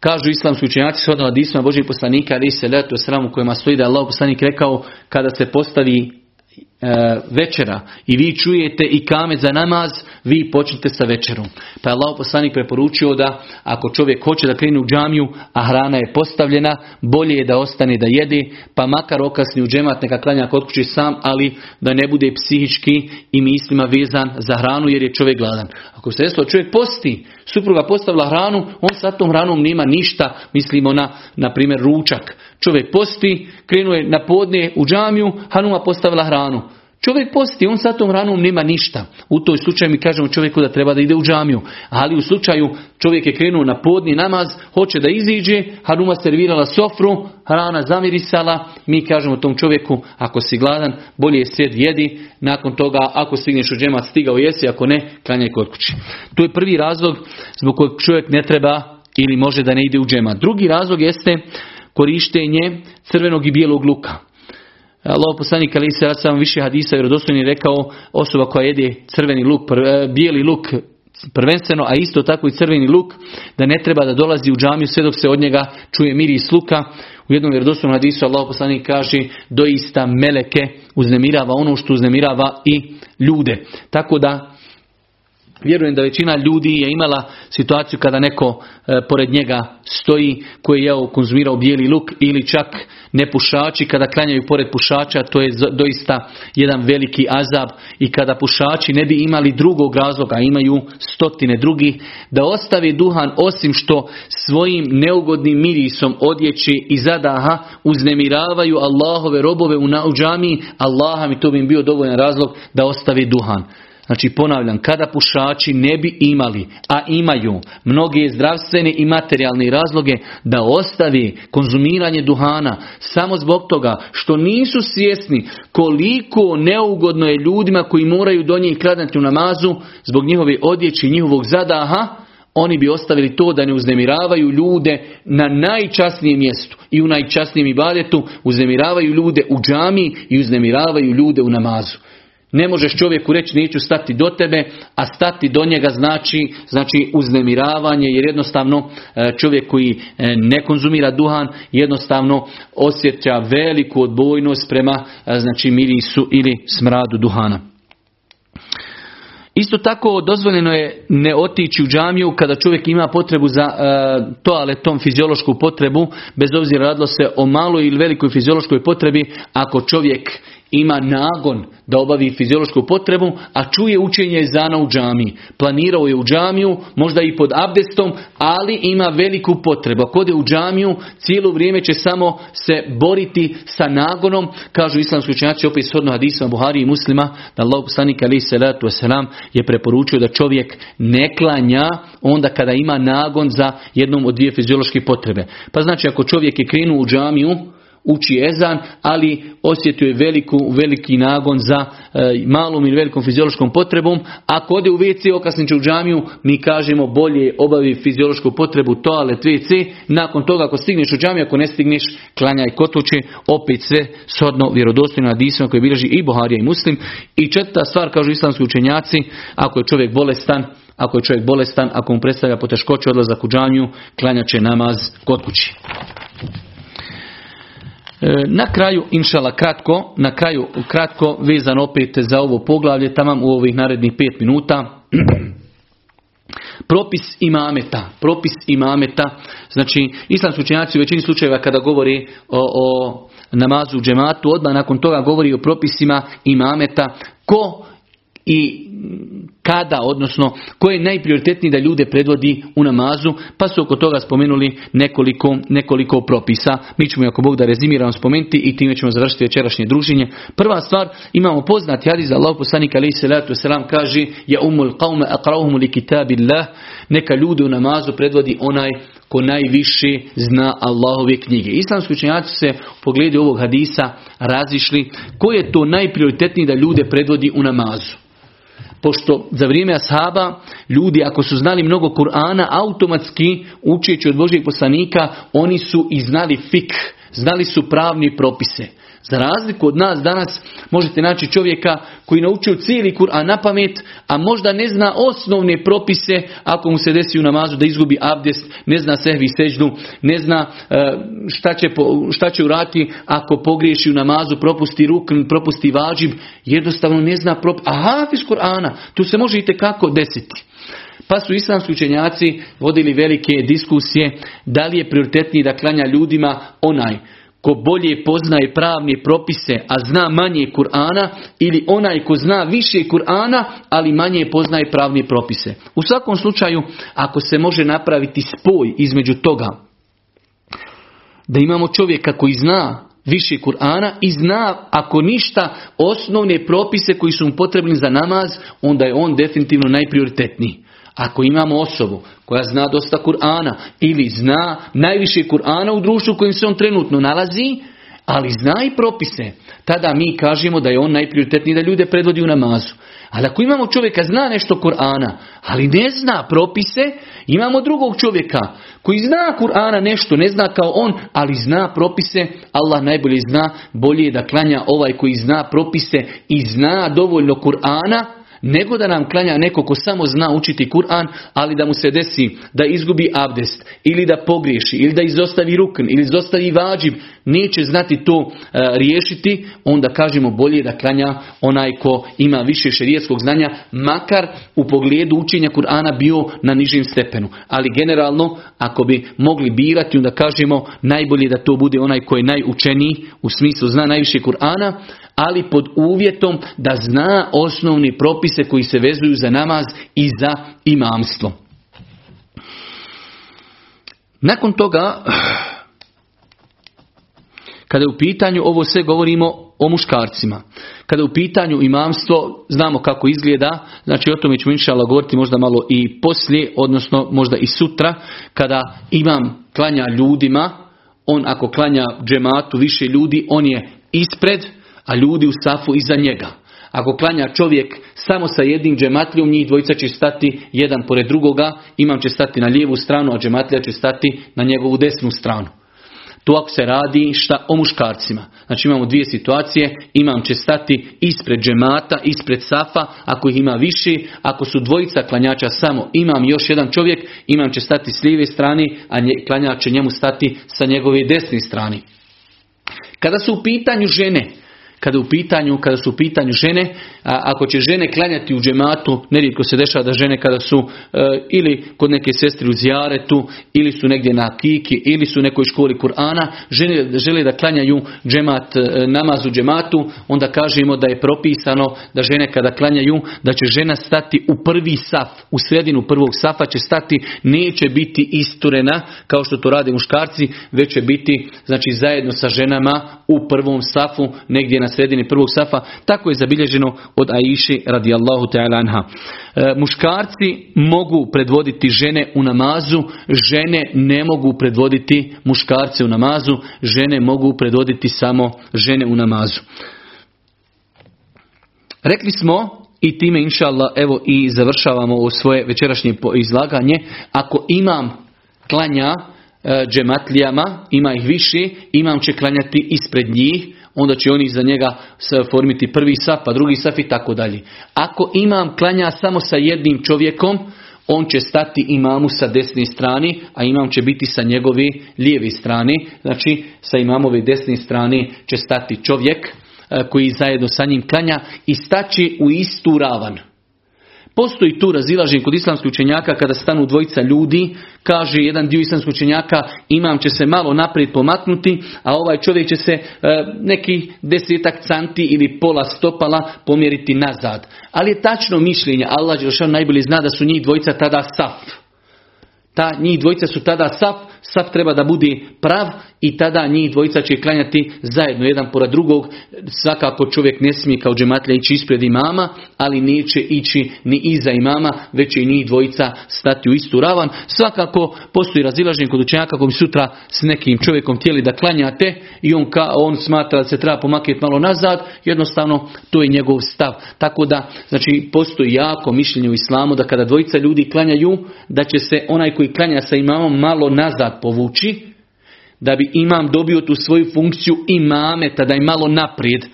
Kažu islamski učenjaci shodno hadisma Božih poslanika, ali se letu sramu kojima stoji da Allah poslanik rekao kada se postavi E, večera i vi čujete i kamet za namaz, vi počnite sa večerom. Pa je Allah poslanik preporučio da ako čovjek hoće da krene u džamiju, a hrana je postavljena, bolje je da ostane da jede, pa makar okasni u džemat neka klanja kod kuće sam, ali da ne bude psihički i mislima vezan za hranu jer je čovjek gladan. Ako se desilo čovjek posti, supruga postavila hranu, on sa tom hranom nema ništa, mislimo na, na primjer, ručak. Čovjek posti, krenuje na podne u džamiju, Hanuma postavila hranu. Čovjek posti, on sa tom hranom nema ništa. U toj slučaju mi kažemo čovjeku da treba da ide u džamiju. Ali u slučaju čovjek je krenuo na podni namaz, hoće da iziđe, Hanuma servirala sofru, hrana zamirisala, mi kažemo tom čovjeku, ako si gladan, bolje je sjed jedi, nakon toga ako stigneš u džemat stigao jesi, ako ne, klanjaj kod kući. To je prvi razlog zbog kojeg čovjek ne treba ili može da ne ide u džemat. Drugi razlog jeste korištenje crvenog i bijelog luka. Allah poslanik ali se sam više hadisa vjerodostojni rekao osoba koja jede crveni luk, e, bijeli luk prvenstveno, a isto tako i crveni luk, da ne treba da dolazi u džamiju sve dok se od njega čuje miris luka. U jednom vjerodostojnom hadisu Allah poslanik kaže doista meleke uznemirava ono što uznemirava i ljude. Tako da Vjerujem da većina ljudi je imala situaciju kada neko e, pored njega stoji koji je konzumirao bijeli luk ili čak nepušači kada klanjaju pored pušača to je doista jedan veliki azab i kada pušači ne bi imali drugog razloga, imaju stotine drugih, da ostavi duhan osim što svojim neugodnim mirisom odjeći i zadaha uznemiravaju Allahove robove u džamiji, Allaha mi to bi bio dovoljan razlog da ostavi duhan. Znači ponavljam, kada pušači ne bi imali, a imaju mnoge zdravstvene i materijalne razloge da ostavi konzumiranje duhana samo zbog toga što nisu svjesni koliko neugodno je ljudima koji moraju do njih kladati u namazu zbog njihove odjeći i njihovog zadaha, oni bi ostavili to da ne uznemiravaju ljude na najčasnijem mjestu i u najčasnijem ibadetu uznemiravaju ljude u džami i uznemiravaju ljude u namazu. Ne možeš čovjeku reći neću stati do tebe, a stati do njega znači, znači uznemiravanje jer jednostavno e, čovjek koji e, ne konzumira duhan jednostavno osjeća veliku odbojnost prema e, znači mirisu ili smradu duhana. Isto tako dozvoljeno je ne otići u džamiju kada čovjek ima potrebu za e, toaletom, fiziološku potrebu, bez obzira radilo se o maloj ili velikoj fiziološkoj potrebi, ako čovjek ima nagon da obavi fiziološku potrebu, a čuje učenje zana u džamiji. Planirao je u džamiju, možda i pod abdestom, ali ima veliku potrebu. Ako ode u džamiju, cijelo vrijeme će samo se boriti sa nagonom, kažu islamski učenjaci opet shodno hadisma Buhari i muslima, da Allah poslanik ali salatu wasalam je preporučio da čovjek ne klanja onda kada ima nagon za jednom od dvije fiziološke potrebe. Pa znači ako čovjek je krenuo u džamiju, uči ezan, ali osjetio je veliku, veliki nagon za e, malom ili velikom fiziološkom potrebom. Ako ode u WC, okasniće u džamiju, mi kažemo bolje obavi fiziološku potrebu toalet WC. Nakon toga ako stigneš u džamiju, ako ne stigneš, klanjaj kotuće, opet sve shodno vjerodostojno hadisima koje bilježi i Buharija i Muslim. I četvrta stvar, kažu islamski učenjaci, ako je čovjek bolestan, ako je čovjek bolestan, ako mu predstavlja poteškoće odlazak u džamiju, klanjat će namaz kod kući. E, na kraju, inšala kratko, na kraju kratko vezan opet za ovo poglavlje, tamam u ovih narednih pet minuta. Propis imameta, propis imameta, znači islamski učenjaci u većini slučajeva kada govori o, o namazu u džematu, odmah nakon toga govori o propisima imameta, ko i kada, odnosno koje je najprioritetniji da ljude predvodi u namazu, pa su oko toga spomenuli nekoliko, nekoliko propisa. Mi ćemo, ako Bog da rezimiramo, spomenuti i time ćemo završiti večerašnje druženje. Prva stvar, imamo poznati hadis za Allah poslanik alaihi salatu wasalam kaže ja umul qawme aqrauhum li kitabillah neka ljude u namazu predvodi onaj ko najviše zna Allahove knjige. Islamski učenjaci se u pogledu ovog hadisa razišli ko je to najprioritetniji da ljude predvodi u namazu pošto za vrijeme ashaba ljudi ako su znali mnogo Kur'ana automatski učeći od Božih poslanika oni su i znali fik, znali su pravni propise. Za razliku od nas danas možete naći čovjeka koji naučio cijeli Kur'an na pamet, a možda ne zna osnovne propise ako mu se desi u namazu da izgubi abdest, ne zna sehvi seždu, ne zna e, šta će, šta će urati ako pogriješi u namazu, propusti rukn, propusti vađib, jednostavno ne zna propis. A hafiz Kur'ana, tu se može i kako desiti. Pa su islamski učenjaci vodili velike diskusije da li je prioritetniji da klanja ljudima onaj ko bolje poznaje pravne propise, a zna manje Kur'ana, ili onaj ko zna više Kur'ana, ali manje poznaje pravne propise. U svakom slučaju, ako se može napraviti spoj između toga, da imamo čovjeka koji zna više Kur'ana i zna, ako ništa, osnovne propise koji su mu potrebni za namaz, onda je on definitivno najprioritetniji. Ako imamo osobu koja zna dosta Kur'ana ili zna najviše Kur'ana u društvu u kojem se on trenutno nalazi, ali zna i propise, tada mi kažemo da je on najprioritetniji da ljude predvodi u namazu. Ali ako imamo čovjeka zna nešto Kur'ana, ali ne zna propise, imamo drugog čovjeka koji zna Kur'ana nešto, ne zna kao on, ali zna propise, Allah najbolje zna, bolje je da klanja ovaj koji zna propise i zna dovoljno Kur'ana, nego da nam klanja neko ko samo zna učiti Kur'an, ali da mu se desi da izgubi abdest, ili da pogriješi, ili da izostavi rukn, ili izostavi vađib, neće znati to e, riješiti, onda kažemo bolje da klanja onaj ko ima više šerijetskog znanja, makar u pogledu učenja Kur'ana bio na nižim stepenu. Ali generalno, ako bi mogli birati, onda kažemo najbolje da to bude onaj ko je najučeniji, u smislu zna najviše Kur'ana, ali pod uvjetom da zna osnovni propise koji se vezuju za namaz i za imamstvo. Nakon toga, kada je u pitanju ovo sve govorimo o muškarcima. Kada u pitanju imamstvo, znamo kako izgleda, znači o tome ćemo inšala govoriti možda malo i poslije, odnosno možda i sutra, kada imam klanja ljudima, on ako klanja džematu više ljudi, on je ispred, a ljudi u safu iza njega. Ako klanja čovjek samo sa jednim džematlijom, njih dvojica će stati jedan pored drugoga, imam će stati na lijevu stranu, a džematlija će stati na njegovu desnu stranu. To ako se radi šta o muškarcima. Znači imamo dvije situacije, imam će stati ispred džemata, ispred safa, ako ih ima više, ako su dvojica klanjača samo, imam još jedan čovjek, imam će stati s lijeve strane, a klanjač će njemu stati sa njegove desne strane. Kada su u pitanju žene, kada, u pitanju, kada su u pitanju žene, ako će žene klanjati u džematu, nerijetko se dešava da žene kada su e, ili kod neke sestre u zjaretu, ili su negdje na kiki, ili su u nekoj školi Kur'ana, žene žele da klanjaju džemat, e, namaz u džematu, onda kažemo da je propisano da žene kada klanjaju, da će žena stati u prvi saf, u sredinu prvog safa će stati, neće biti isturena kao što to rade muškarci, već će biti znači zajedno sa ženama u prvom safu, negdje na sredini prvog safa, tako je zabilježeno od Aiši radijallahu ta'ala anha. E, muškarci mogu predvoditi žene u namazu, žene ne mogu predvoditi muškarce u namazu, žene mogu predvoditi samo žene u namazu. Rekli smo i time inša Allah, evo i završavamo ovo svoje večerašnje izlaganje. Ako imam klanja e, džematlijama, ima ih više, imam će klanjati ispred njih, onda će oni za njega formiti prvi saf, pa drugi saf i tako dalje. Ako imam klanja samo sa jednim čovjekom, on će stati imamu sa desne strane, a imam će biti sa njegove lijeve strane. Znači, sa imamove desne strane će stati čovjek e, koji zajedno sa njim klanja i staći u istu ravan. Postoji tu razilaženje kod islamskih učenjaka kada stanu dvojica ljudi, kaže jedan dio islamskih učenjaka imam će se malo naprijed pomaknuti, a ovaj čovjek će se e, neki desetak canti ili pola stopala pomjeriti nazad. Ali je tačno mišljenje, Allah najbolje zna da su njih dvojica tada saf. Ta njih dvojica su tada saf, saf treba da bude prav i tada njih dvojica će klanjati zajedno jedan pored drugog. Svakako čovjek ne smije kao džematlja ići ispred imama, ali neće ići ni iza imama, već će i njih dvojica stati u istu ravan. Svakako postoji razilaženje kod učenjaka bi sutra s nekim čovjekom htjeli da klanjate i on, ka, on smatra da se treba pomaknuti malo nazad, jednostavno to je njegov stav. Tako da, znači, postoji jako mišljenje u islamu da kada dvojica ljudi klanjaju, da će se onaj koji klanja sa imamom malo nazad povući, da bi imam dobio tu svoju funkciju imameta, da je malo naprijed.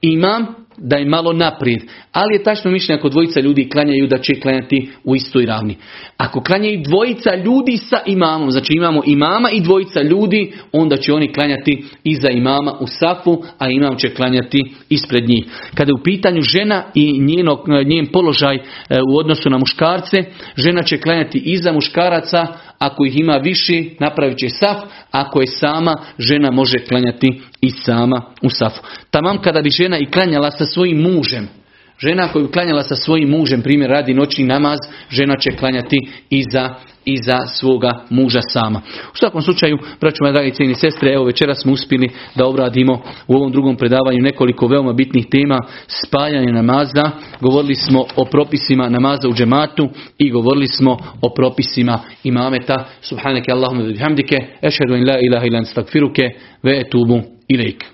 Imam da je malo naprijed. Ali je tačno mišljenje ako dvojica ljudi klanjaju da će klanjati u istoj ravni. Ako klanjaju dvojica ljudi sa imamom, znači imamo imama i dvojica ljudi, onda će oni klanjati iza imama u safu, a imam će klanjati ispred njih. Kada je u pitanju žena i njenog, njen položaj e, u odnosu na muškarce, žena će klanjati iza muškaraca, ako ih ima više, napravit će saf. Ako je sama, žena može klanjati i sama u safu. Tamam kada bi žena i klanjala sa svojim mužem, Žena koju klanjala sa svojim mužem, primjer radi noćni namaz, žena će klanjati iza, iza svoga muža sama. U svakom slučaju, braću moje dragi cijeni sestre, evo večera smo uspjeli da obradimo u ovom drugom predavanju nekoliko veoma bitnih tema, spajanje namaza, govorili smo o propisima namaza u džematu i govorili smo o propisima imameta. Subhaneke Allahumma bihamdike, ešhedu in la ilaha ilan stakfiruke, ve etubu ilaik.